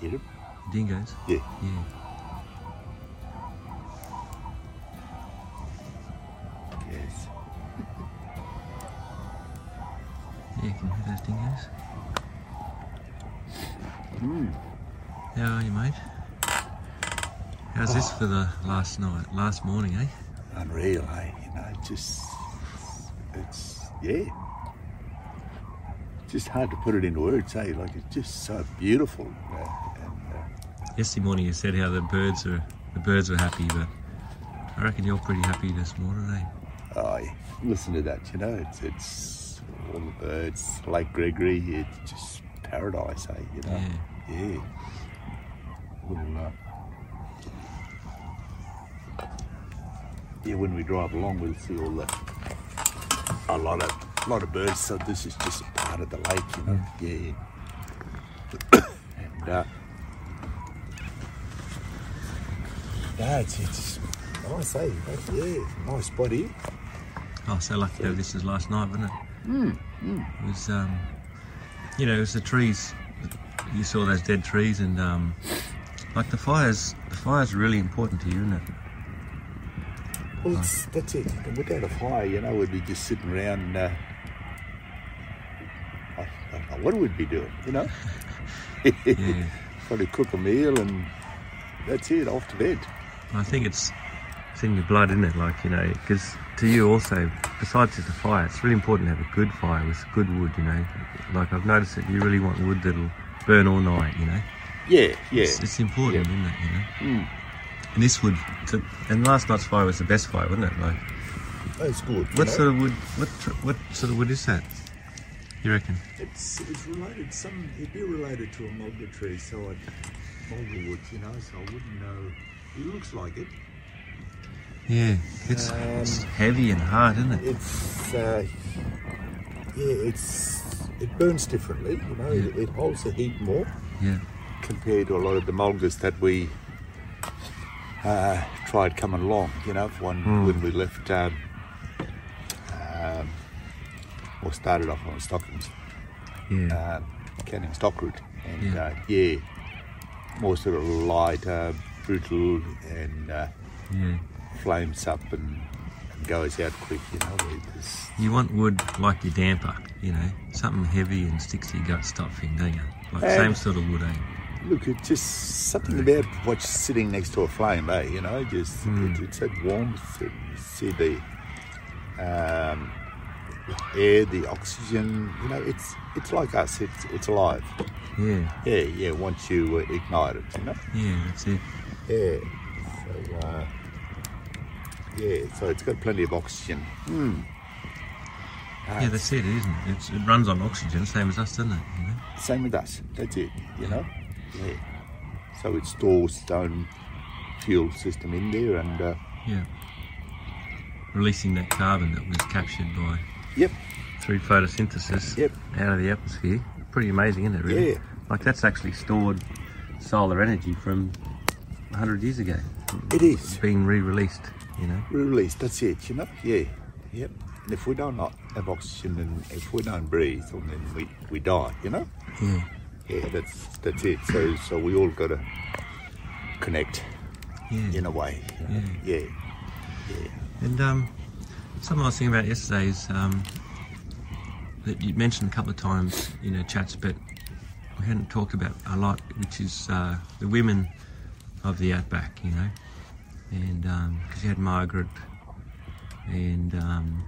Hear them? Dingoes? Yeah. Yeah. Yes. Yeah, you can hear those dingoes. Mm. How are you, mate? How's this for the last night, last morning, eh? Unreal, eh? You know, just it's yeah. Just hard to put it into words, eh? Like it's just so beautiful. And, uh, Yesterday morning you said how the birds are the birds were happy, but I reckon you're pretty happy this morning, eh? oh, yeah. listen to that. You know, it's it's all the birds, Lake Gregory. It's just paradise, eh? You know. Yeah. Yeah. Little, uh, yeah, when we drive along, we'll see all the a lot of a lot of birds. So this is just part of the lake, you know. Yeah. and uh, yeah, it's, it's nice, eh? Yeah, nice spot here. Oh, so lucky to have this as last night, wasn't it? Mm, It was, um, you know, it was the trees. You saw those dead trees, and um, like the fires. The fire's really important to you, isn't it? Well, it's, that's it. And without a fire, you know, we'd be just sitting around. Uh, I, I don't know what we'd be doing, you know. Yeah. Probably cook a meal and that's it, off to bed. I think it's it's in your blood, isn't it? Like you know, because to you also, besides just a fire, it's really important to have a good fire with good wood. You know, like I've noticed that you really want wood that'll burn all night. You know, Yeah, yeah. it's, it's important, isn't it? You know, Mm, and this wood, to, and last night's fire was the best fire, wasn't it? Like, that's good. what know. sort of wood? What what sort of wood is that? You reckon? It's, it's related, some, it'd be related to a mulga tree, so I'd, mulga wood, you know, so I wouldn't know. It looks like it. Yeah, it's, it's heavy and hard, isn't it? It's, uh, yeah, it's, it burns differently, you know, it, Yeah. it holds the heat more. Yeah, compared to a lot of the mulgas that we uh, tried coming along. You know, when Hmm. when we left um, um, or started off on Stockings, yeah, um, Canning Stock Route, and Yeah. yeah. Uh, yeah, more sort of light, uh, brutal, and uh, yeah. flames up and, and goes out quick. You know, You want wood like your damper, you know, something heavy and sticks to your gut stop thing, don't you? Like Um, same sort of wood, eh? Look, it's just something about what's sitting next to a flame, eh? You know, just Hmm. it, it's that warmth. You see the um, air, the oxygen. You know, it's it's like us. It's it's alive. Yeah, Yeah, yeah. Once you uh, ignite it, you know. yeah, that's it. Yeah. So uh, yeah, so it's got plenty of oxygen. Mm. Ah, Yeah, that's it, isn't it? It's, it runs on oxygen, same as us, doesn't it? You know? Same with us. That's it. You know. Yeah. So it stores its own fuel system in there, and uh, Yeah. Releasing that carbon that was captured by yep, through photosynthesis Yep. out of the atmosphere. Pretty amazing, isn't it? Really? Yeah. Like that's actually stored solar energy from hundred years ago. it is. being re-released. You know. Re-released, That's it, you know? Yeah, yep. And if we don't not have oxygen and if we don't breathe, well, then we, we die, you know? Yeah. Yeah, that's that's it. So so we all got to connect Yeah. in a way. you know? Yeah. yeah, And um, something I was thinking about yesterday is um, that you mentioned a couple of times in our chats, but we hadn't talked about a lot, which is uh, the women of the outback, you know. And because you had Margaret and um,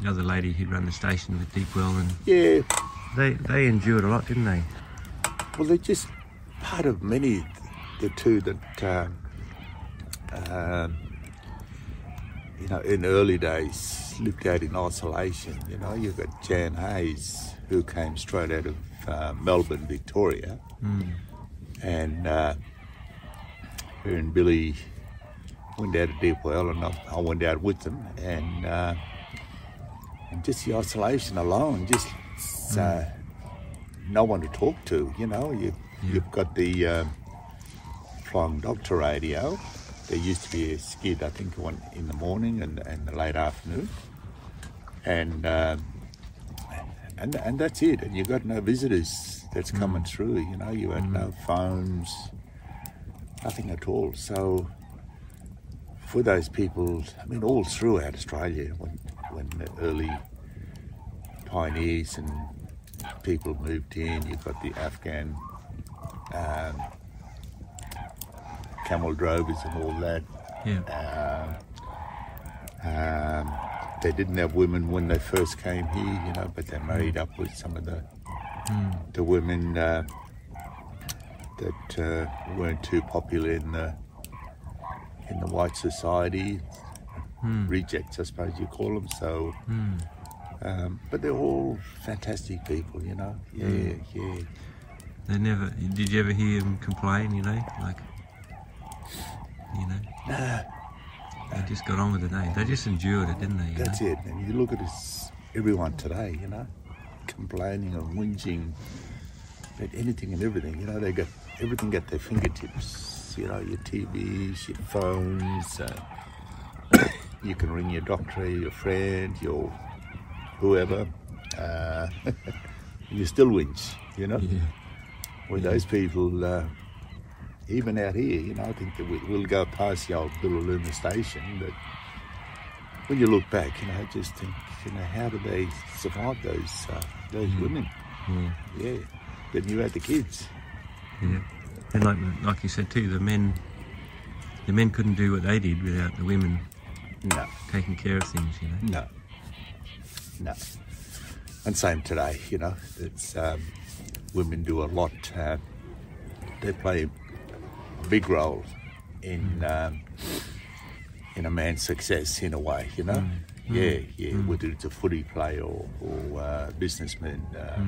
the other lady who'd run the station with Deepwell, and yeah. they, they endured a lot, didn't they? Well, they're just part of many, the two that, um, um, you know, in early days lived out in isolation. You know, you've got Jan Hayes, who came straight out of uh, Melbourne, Victoria, and uh, her and Billy went out to Deepwell, and I, I went out with them, and uh, and just the isolation alone, just uh, no one to talk to. You know, you you've got the um, flying doctor radio. There used to be a sked, I think, one in the morning and, and the late afternoon, and um, and and that's it. And you've got no visitors that's coming through. You know, you had no phones, nothing at all. So for those people, I mean, all throughout Australia, when when the early pioneers and people moved in, you've got the Afghan um, camel drovers and all that. Yeah. Um, they didn't have women when they first came here, you know, but they married up with some of the the women uh, that uh, weren't too popular in the in the white society. Rejects, I suppose you call them. So, um, but they're all fantastic people, you know. Yeah, yeah. They never. Did you ever hear them complain? You know, like, you know, Nah. they just got on with it. Eh? They just endured it, didn't they? That's know? it. And you look at this, everyone today, you know, complaining and whinging about anything and everything. You know, they got everything at their fingertips. You know, your TVs, your phones. Uh, you can ring your doctor, your friend, your whoever. Uh, you still whinge, you know. Yeah. With those people, uh, even out here, you know, I think that we, we'll go past the old Billiluna station, but when you look back, you know, I just think, you know, how did they survive those uh, those women? Yeah. Yeah. Then you had the kids. Yeah. And like like you said too, the men the men couldn't do what they did without the women No, taking care of things, you know. no, no. And same today, you know, it's um, women do a lot. Uh, they play a big role in um, in a man's success in a way, you know. Yeah, yeah. Whether it's a footy player or, or uh, businessman, uh,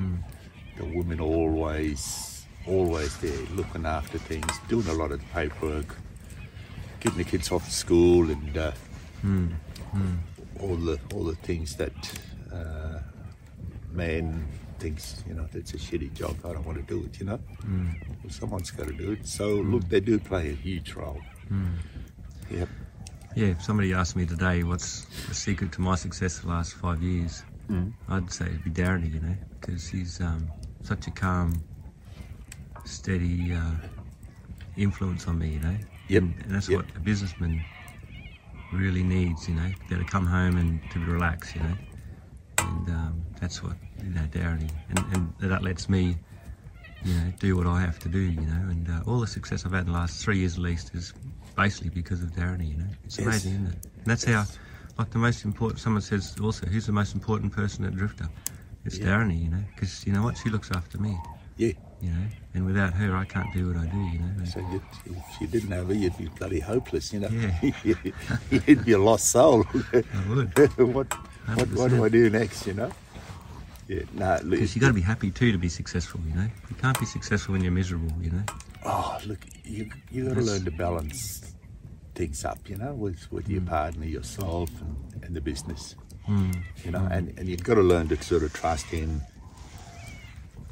the women always, always there, looking after things, doing a lot of the paperwork, getting the kids off to school, and uh, hmm, hmm. all the all the things that uh, man thinks, you know, that's a shitty job. I don't want to do it, you know. Hmm. Well, someone's got to do it. So look, they do play a huge role. Yep. Yeah, if somebody asked me today what's the secret to my success the last five years, I'd say it'd be Darren, you know, eh? because he's um, such a calm, steady uh, influence on me, you know. Yep, And, and that's yep. what a businessman really needs, you know, to be able to come home and to relax, you know. And um, that's what, you know, Darren, and, and that lets me, you know, do what I have to do, you know. And uh, all the success I've had in the last three years at least is basically because of Darren, you know. It's Yes. amazing, isn't it? And that's how, like the most important, someone says also, who's the most important person at Drifta? It's Yeah. Darren, you know, because you know what? She looks after me, Yeah. You know, and without her, I can't do what I do, you know. And- So you'd, if you didn't have her, you'd be bloody hopeless, you know. Yeah. you'd be a lost soul. I would. what, what, what do I do next, you know? Yeah, no, Because you got to be happy too to be successful, you know. You can't be successful when you're miserable, you know. Oh, look, you you got to learn to balance things up, you know, with with your hmm. partner, yourself, and, and the business. Hmm. You know, hmm. and, and you've got to learn to sort of trust in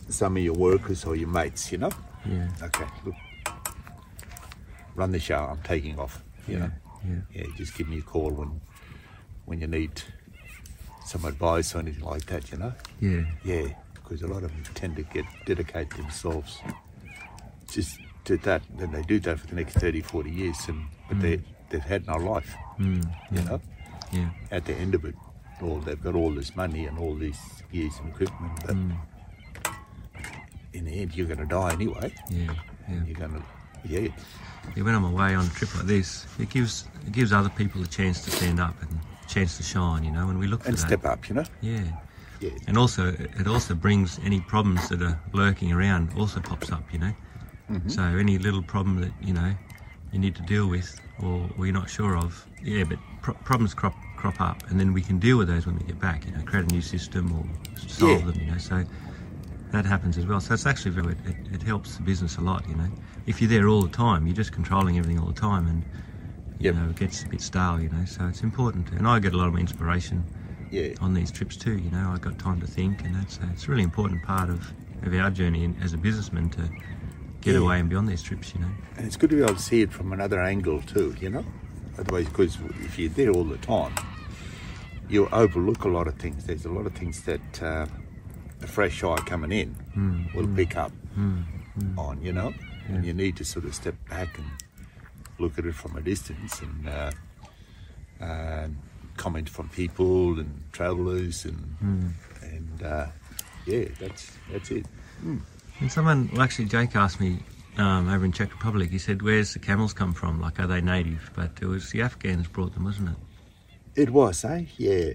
some of your workers or your mates. You know. Yeah. Okay, look, run the show. I'm taking off. You know. Yeah. Yeah, just give me a call when when you need some advice or anything like that. You know. Yeah. Yeah, because a lot of them tend to get dedicate themselves just to that, then they do that for the next 30, 40 years, and but they they've had no life, Mm, you know, yeah. at the end of it. All they've got all this money and all these gears and equipment, but in the end, you're going to die anyway. Yeah. Yeah. You're going to, yeah, Yeah, when I'm away on a trip like this, it gives it gives other people a chance to stand up and a chance to shine, you know. And we look for and that. step up, you know. Yeah, Yeah, and also it also brings any problems that are lurking around also pops up, you know. Mm-hmm. So any little problem that you know you need to deal with or, or you're not sure of, yeah, but pro- problems crop crop up, and then we can deal with those when we get back. You know, create a new system or solve Yeah. them. You know, so that happens as well. So it's actually very it, it helps the business a lot. You know, if you're there all the time, you're just controlling everything all the time, and you Yep. know it gets a bit stale. You know, so it's important. And I get a lot of inspiration yeah, on these trips too. You know, I've got time to think, and that's uh, it's a really important part of, of our journey in, as a businessman to get Yeah. away and be on these trips. You know, and it's good to be able to see it from another angle too, you know. Otherwise, because if you're there all the time, you overlook a lot of things. There's a lot of things that uh, the fresh eye coming in Mm, will pick up mm, on, you know, and you need to sort of step back and look at it from a distance and uh, um comment from people and travellers and mm. and uh, yeah, that's that's it. And someone, well, actually, Jake asked me um, over in Czech Republic. He said, "Where's the camels come from? Like, are they native?" But it was the Afghans brought them, wasn't it? It was, eh? Yeah.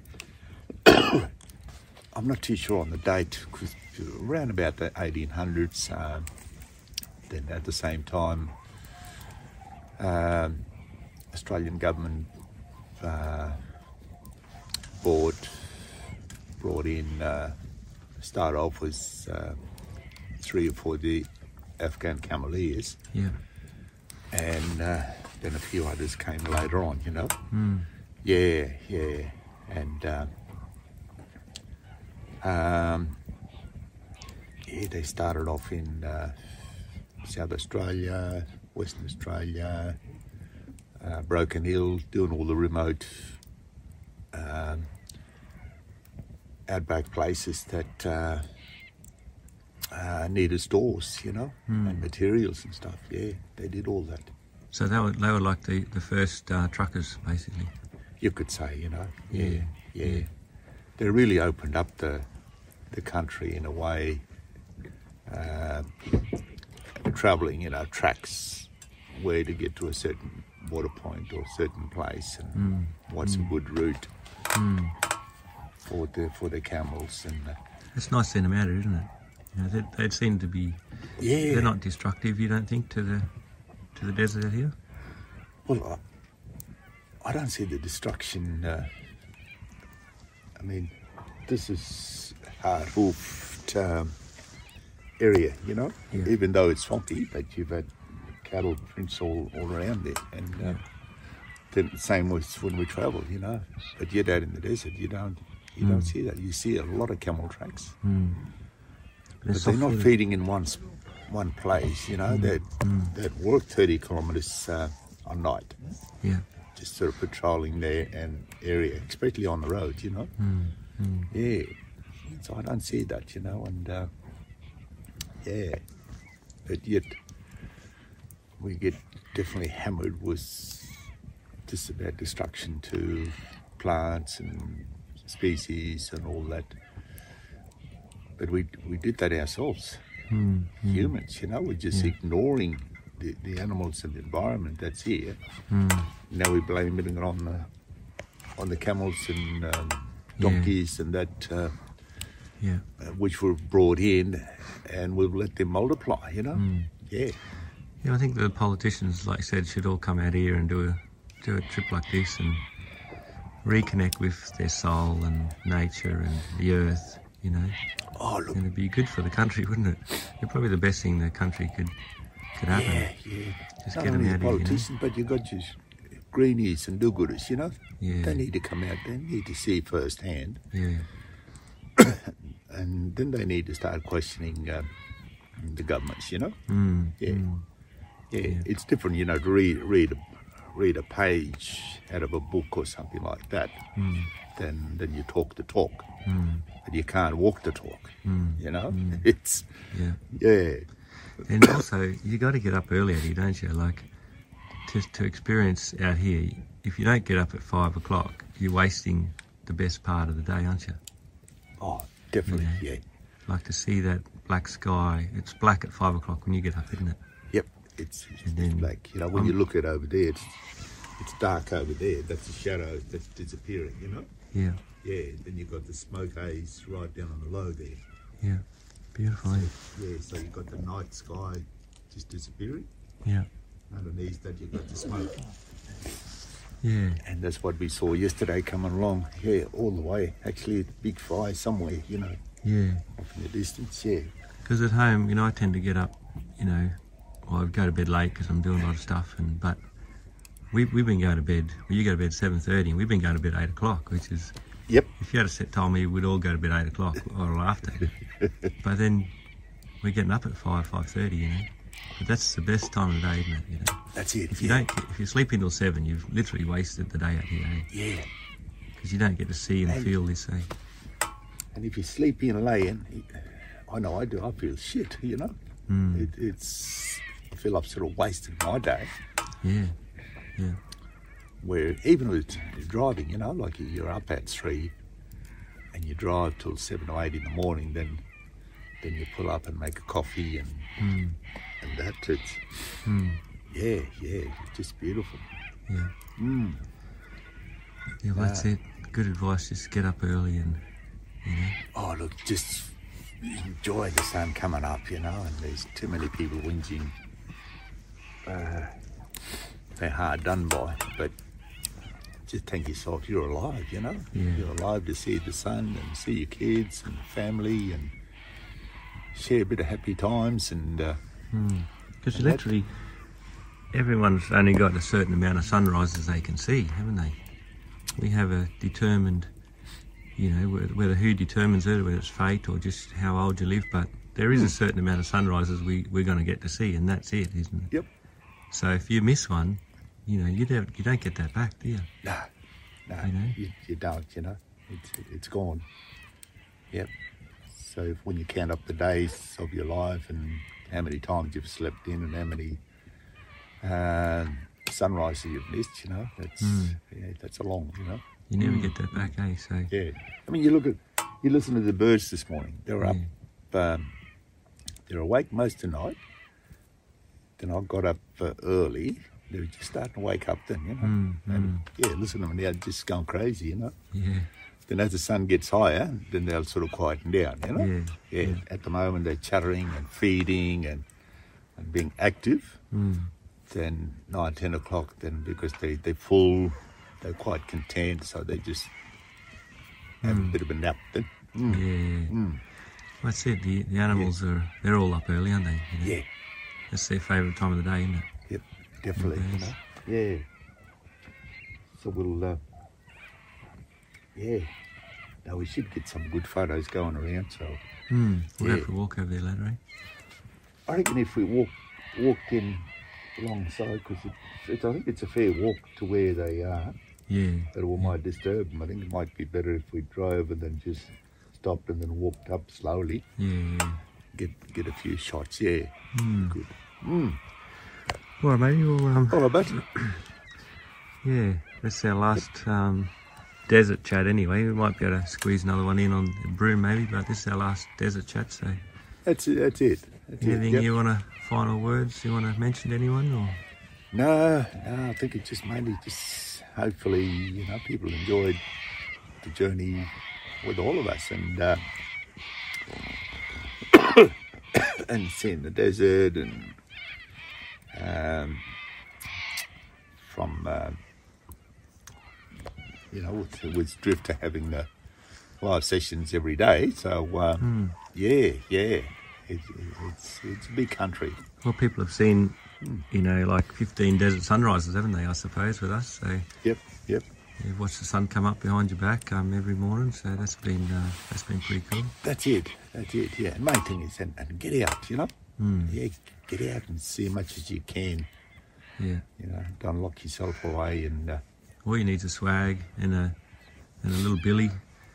I'm not too sure on the date, because around about the 1800s. Um, then at the same time, um, Australian government uh, bought, brought in, uh, started off with uh, three or four of the Afghan cameleers, Yeah. and uh, then a few others came later on, you know. Mm. Yeah, yeah, and um, yeah, they started off in uh, South Australia, Western Australia, uh, Broken Hill, doing all the remote um, outback places that uh, uh, needed stores, you know, and materials and stuff. Yeah, they did all that. So they were they were like the the first uh, truckers, basically. you could say, you know. Yeah, Yeah, yeah. yeah. They really opened up the the country in a way. Uh, traveling, you know, tracks where to get to a certain water point or certain place, and Mm. what's a good route Mm. for the for the camels, and uh, It's nice seeing them out isn't it? You know, they, they seem to be. yeah, They're not destructive. You don't think to the to the desert out here? Well, I, I don't see the destruction. Uh, I mean, this is hard hoofed um, area, you know, Yeah. even though it's swampy, but you've had cattle prints all, all around there. And uh, then the same with when we travel, you know. But you're out in the desert, you don't. You don't see that. You see a lot of camel tracks, Mm. but they're not soft-footed. feeding in one one place. You know, that that work thirty kilometres uh, a night. Yeah. Just sort of patrolling their and area, especially on the road, you know. Mm. Mm. Yeah. So I don't see that, you know, and uh, yeah, but yet we get definitely hammered with just about destruction to plants and species and all that. But we we did that ourselves, Mm. Mm. humans, you know. We're just ignoring the, the animals and the environment that's here Mm. now we're blaming it on the on the camels and um, Yeah. donkeys and that uh, Yeah. uh, which were brought in, and we've let them multiply. You know, Mm. yeah, Yeah, I think the politicians, like I said, should all come out here and do a do a trip like this and reconnect with their soul and nature and the earth. You know, oh look, and it'd be good for the country, wouldn't it? It's probably the best thing the country could could happen. yeah, yeah. Just Not get 'em only out the here, you know? politicians, but you've got your greenies and do-gooders. You know, Yeah. they need to come out. They need to see firsthand, Yeah, and then they need to start questioning um, the governments. You know, mm, Yeah. mm, yeah, Yeah. it's different. You know, to read read a, read a page out of a book or something like that. mm, then then you talk the talk, mm, but you can't walk the talk. mm, You know, it's yeah. yeah, And also, you got to get up early, Eddie, don't you? Like to to experience out here. If you don't get up at five o'clock, you're wasting the best part of the day, aren't you? oh, definitely, Yeah. yeah, Like to see that black sky. It's black at five o'clock when you get up, isn't it? yep. It's, it's, And then, like you know when um, you look at over there, it's it's dark over there. That's the shadow that's disappearing. You know, Yeah, yeah. Then you've got the smoke haze right down on the low there. yeah. Beautiful, eh? Yeah, so you've got the night sky just disappearing. Yeah, Underneath that, you've got the smoke. yeah. And that's what we saw yesterday coming along. Yeah, all the way. Actually, a big fire somewhere, you know, Yeah. off in the distance. Yeah. Because at home, you know, I tend to get up, you know, well, I go to bed late because I'm doing a lot of stuff, and but we we've been going to bed. Well, you go to bed seven thirty, and we've been going to bed eight o'clock, which is Yep. if you had set told me we'd all go to bed eight o'clock or after, but then we're getting up at five five thirty, you know. But that's the best time of the day, isn't it? You know, That's it. if you yeah. don't, if you sleep until seven, you've literally wasted the day out here, Yeah. because you don't get to see and And- feel this. Eh? And if you sleep in laying, I know I do. I feel shit. You know, Mm. it, it's I feel I've sort of wasted my day. Yeah. Yeah. Where even with driving, you know, like you're up at three, and you drive till seven or eight in the morning, then then you pull up and make a coffee and Mm. and that it's Mm. yeah yeah just beautiful. Yeah. Mm. Yeah, that's it. Good advice. Just get up early and, you know. Oh look, just enjoy the sun coming up, you know. And there's too many people whinging. Uh, they're hard done by, but just think yourself you're alive, you know. Yeah. You're alive to see the sun and see your kids and family and share a bit of happy times and uh, Because And that- literally, everyone's only got a certain amount of sunrises they can see, haven't they? We have a determined, you know, whether who determines it, whether it's fate or just how old you live, but there is a certain amount of sunrises we, we're going to get to see, and that's it, isn't it? yep. So if you miss one, you know, you don't, you don't get that back, do you? No, no, You know? you, you don't. You know, it's it's gone. Yep. So if, when you count up the days of your life and how many times you've slept in and how many um, sunrises you've missed, you know, that's yeah, that's a long. You know. You never get that back, eh? So, Yeah. I mean, you look at you listen to the birds this morning. They were up. Um, they're awake most of the night. Then I got up uh, early. They were just starting to wake up then, you know. Mm, and yeah, listen to them now, just going crazy, you know. yeah, Then as the sun gets higher, then they'll sort of quieten down, you know. Yeah, Yeah. yeah. At the moment, they're chattering and feeding and and being active. mm, Then nine, ten o'clock, then because they they're full, they're quite content, so they just have a bit of a nap. Then. Mm. yeah. Mm. That's it. The, the animals are, they're all up early, aren't they? You know? Yeah. That's their favourite time of the day, isn't it? Definitely. You know. Yeah. So we'll. Uh, yeah. Now we should get some good photos going around. So Mm. We'll Yeah. have to walk over there later, eh? I reckon if we walk walked in alongside, because it's, it's, I think it's a fair walk to where they are. Yeah. That it might disturb them. I think it might be better if we drove and then just stopped and then walked up slowly, Yeah. yeah. get get a few shots. Yeah. Mm. Good. Mm. All right, maybe we'll, um, All right, but yeah, that's our last um, desert chat anyway. We might be able to squeeze another one in on the broom maybe, but this is our last desert chat, so that's it. That's it. That's it. anything Yep. you want to, final words you want to mention to anyone? or No, no, I think it just mainly just hopefully, you know, people enjoyed the journey with all of us and uh, and seeing the desert and um, from uh, you know with, with Drifta having the live sessions every day. So uh, yeah, yeah, it, it's it's a big country. Well, people have seen, you know, like 15 desert sunrises, haven't they, I suppose, with us? So Yep, yep. you've watched the sun come up behind your back um, every morning, so that's been uh, that's been pretty cool. That's it. That's it. Yeah. And main thing is and, and get out. You know. Mm. Yeah. Get out and see as much as you can. Yeah. You know. Don't lock yourself away. And uh, All you need is a swag and a, and a little billy,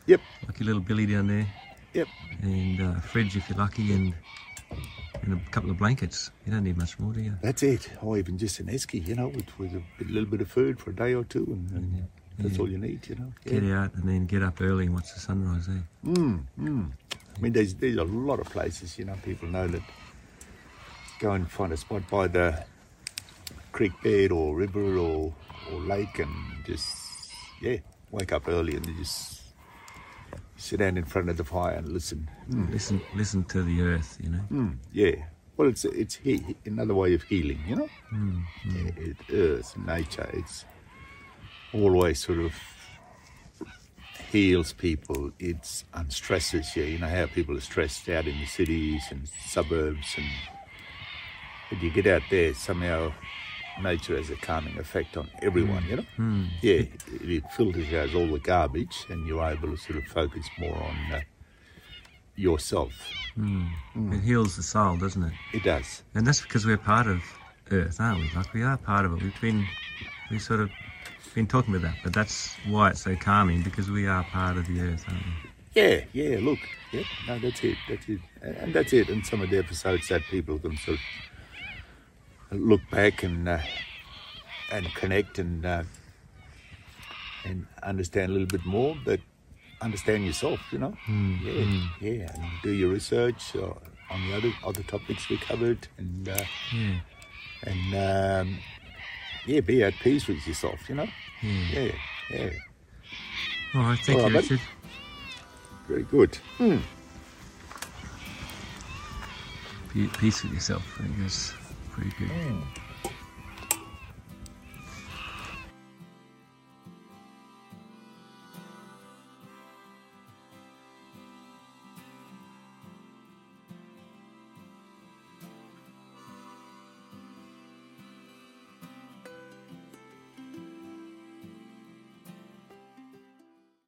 yep, like your little billy down there, yep. and uh, a fridge if you're lucky, and and a couple of blankets. You don't need much more, do you? That's it. Or even just an esky. You know, with, with a little bit of food for a day or two, and, and that's Yeah. all you need. You know. Get out and then get up early and watch the sunrise, eh? Mm, mm. I mean, there's there's a lot of places. You know, people know that. Go and find a spot by the creek bed or river or or lake, and just yeah, wake up early and just sit down in front of the fire and listen. Mm, Listen, listen to the earth, you know. mm, yeah. Well, it's it's he, another way of healing. You know, Mm. yeah, it, earth, nature. It's always sort of heals people. It's unstresses you. You know how people are stressed out in the cities and suburbs, and but you get out there somehow. Nature has a calming effect on everyone, you know. Mm. Yeah, it, it filters out all the garbage, and you're able to sort of focus more on uh, yourself. Mm. It heals the soul, doesn't it? It does. And that's because we're part of Earth, aren't we? Like we are part of it. We've been, we sort of been talking about that, but that's why it's so calming because we are part of the Earth, aren't we? yeah, yeah. Look, yeah, no, that's it, that's it, and, and that's it. And some of the episodes that people can sort of look back and uh, and connect and uh, and understand a little bit more, but understand yourself, you know. yeah, yeah, and do your research uh, on the other other topics we covered, and uh, Yeah. and um, yeah, be at peace with yourself, you know. Yeah, yeah, All right. Thank All you, right, bud. Richard. very good. Be at peace with yourself. I that's pretty good. Mm.